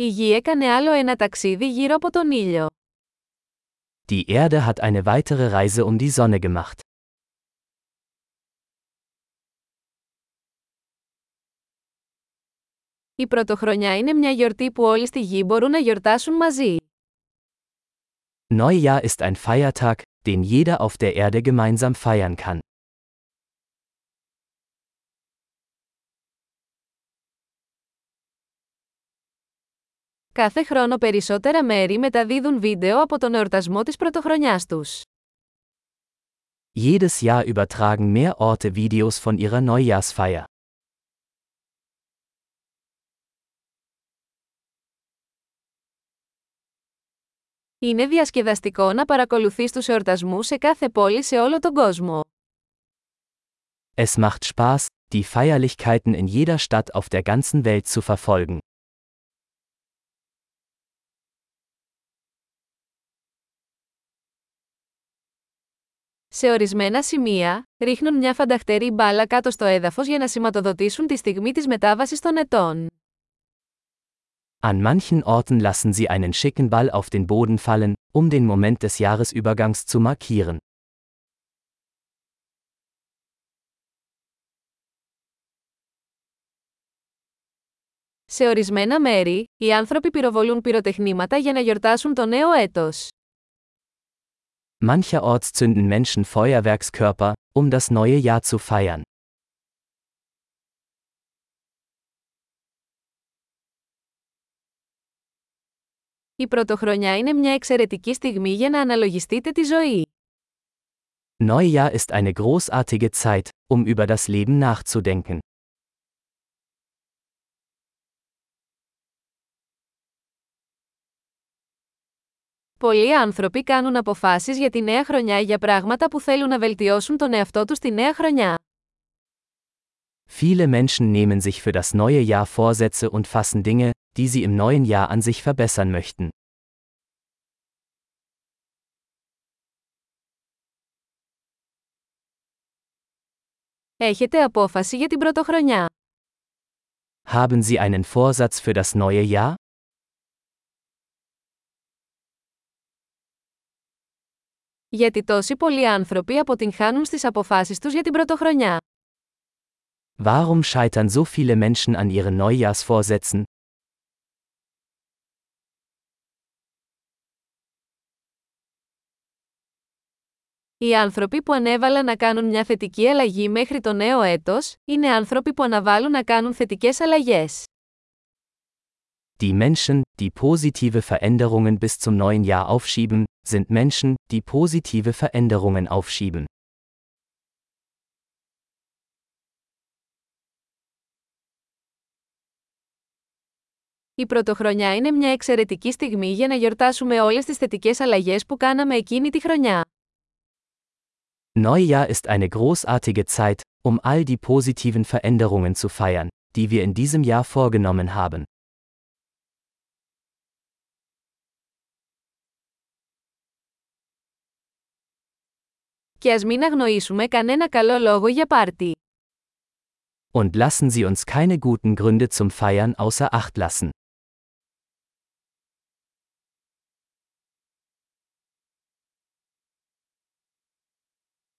Η γη έκανε άλλο ένα ταξίδι γύρω από τον ήλιο. Die Erde hat eine weitere Reise um die Sonne gemacht. Η Πρωτοχρονιά είναι μια γιορτή που όλοι στη γη μπορούν να γιορτάσουν μαζί. Neujahr ist ein Feiertag, den jeder auf der Erde gemeinsam feiern kann. Κάθε χρόνο περισσότερα μέρη μεταδίδουν βίντεο από τον εορτασμό της πρωτοχρονιάς τους. Jedes Jahr übertragen mehr Orte Videos von ihrer Neujahrsfeier. Είναι διασκεδαστικό να παρακολουθείς τους εορτασμούς σε κάθε πόλη σε όλο τον κόσμο. Es macht Spaß, die Feierlichkeiten in jeder Stadt auf der ganzen Welt zu verfolgen. Σε ορισμένα σημεία, ρίχνουν μια φανταχτερή μπάλα κάτω στο έδαφος για να σηματοδοτήσουν τη στιγμή της μετάβασης των ετών. An manchen Orten lassen sie einen schicken Ball auf den Boden fallen, um den Moment des Jahresübergangs zu markieren. Σε ορισμένα μέρη, οι άνθρωποι πυροβολούν πυροτεχνήματα για να γιορτάσουν το νέο έτος. Mancherorts zünden Menschen Feuerwerkskörper, um das neue Jahr zu feiern. Η πρωτοχρονιά είναι μια εξαιρετική στιγμή για να αναλογιστείτε τη ζωή. Neujahr ist eine großartige Zeit, um über das Leben nachzudenken. Πολλοί άνθρωποι κάνουν αποφάσεις για τη νέα χρονιά για πράγματα που θέλουν να βελτιώσουν τον εαυτό τους τη νέα χρονιά. Viele Menschen nehmen sich für das neue Jahr Vorsätze und fassen Dinge, die sie im neuen Jahr an sich verbessern möchten. Έχετε απόφαση για την πρωτοχρονιά. Haben Sie einen Vorsatz für das neue Jahr? Γιατί τόσοι πολλοί άνθρωποι αποτυγχάνουν στις αποφάσεις τους για την πρωτοχρονιά. Warum scheitern so viele Menschen an ihren Neujahrsvorsätzen? Οι άνθρωποι που ανέβαλαν να κάνουν μια θετική αλλαγή μέχρι το νέο έτος, είναι άνθρωποι που αναβάλουν να κάνουν θετικές αλλαγές. Die Menschen, die positive Veränderungen bis zum neuen Jahr aufschieben, sind Menschen, die positive Veränderungen aufschieben. Η πρωτοχρονιά είναι μια εξαιρετική στιγμή για να γιορτάσουμε όλες τις θετικές αλλαγές που κάναμε εκείνη τη χρονιά. Neujahr ist eine großartige Zeit, um all die positiven Veränderungen zu feiern, die wir in diesem Jahr vorgenommen haben. Και ας μην αγνοήσουμε κανένα καλό λόγο για πάρτι. Und lassen Sie uns keine guten Gründe zum Feiern außer Acht lassen.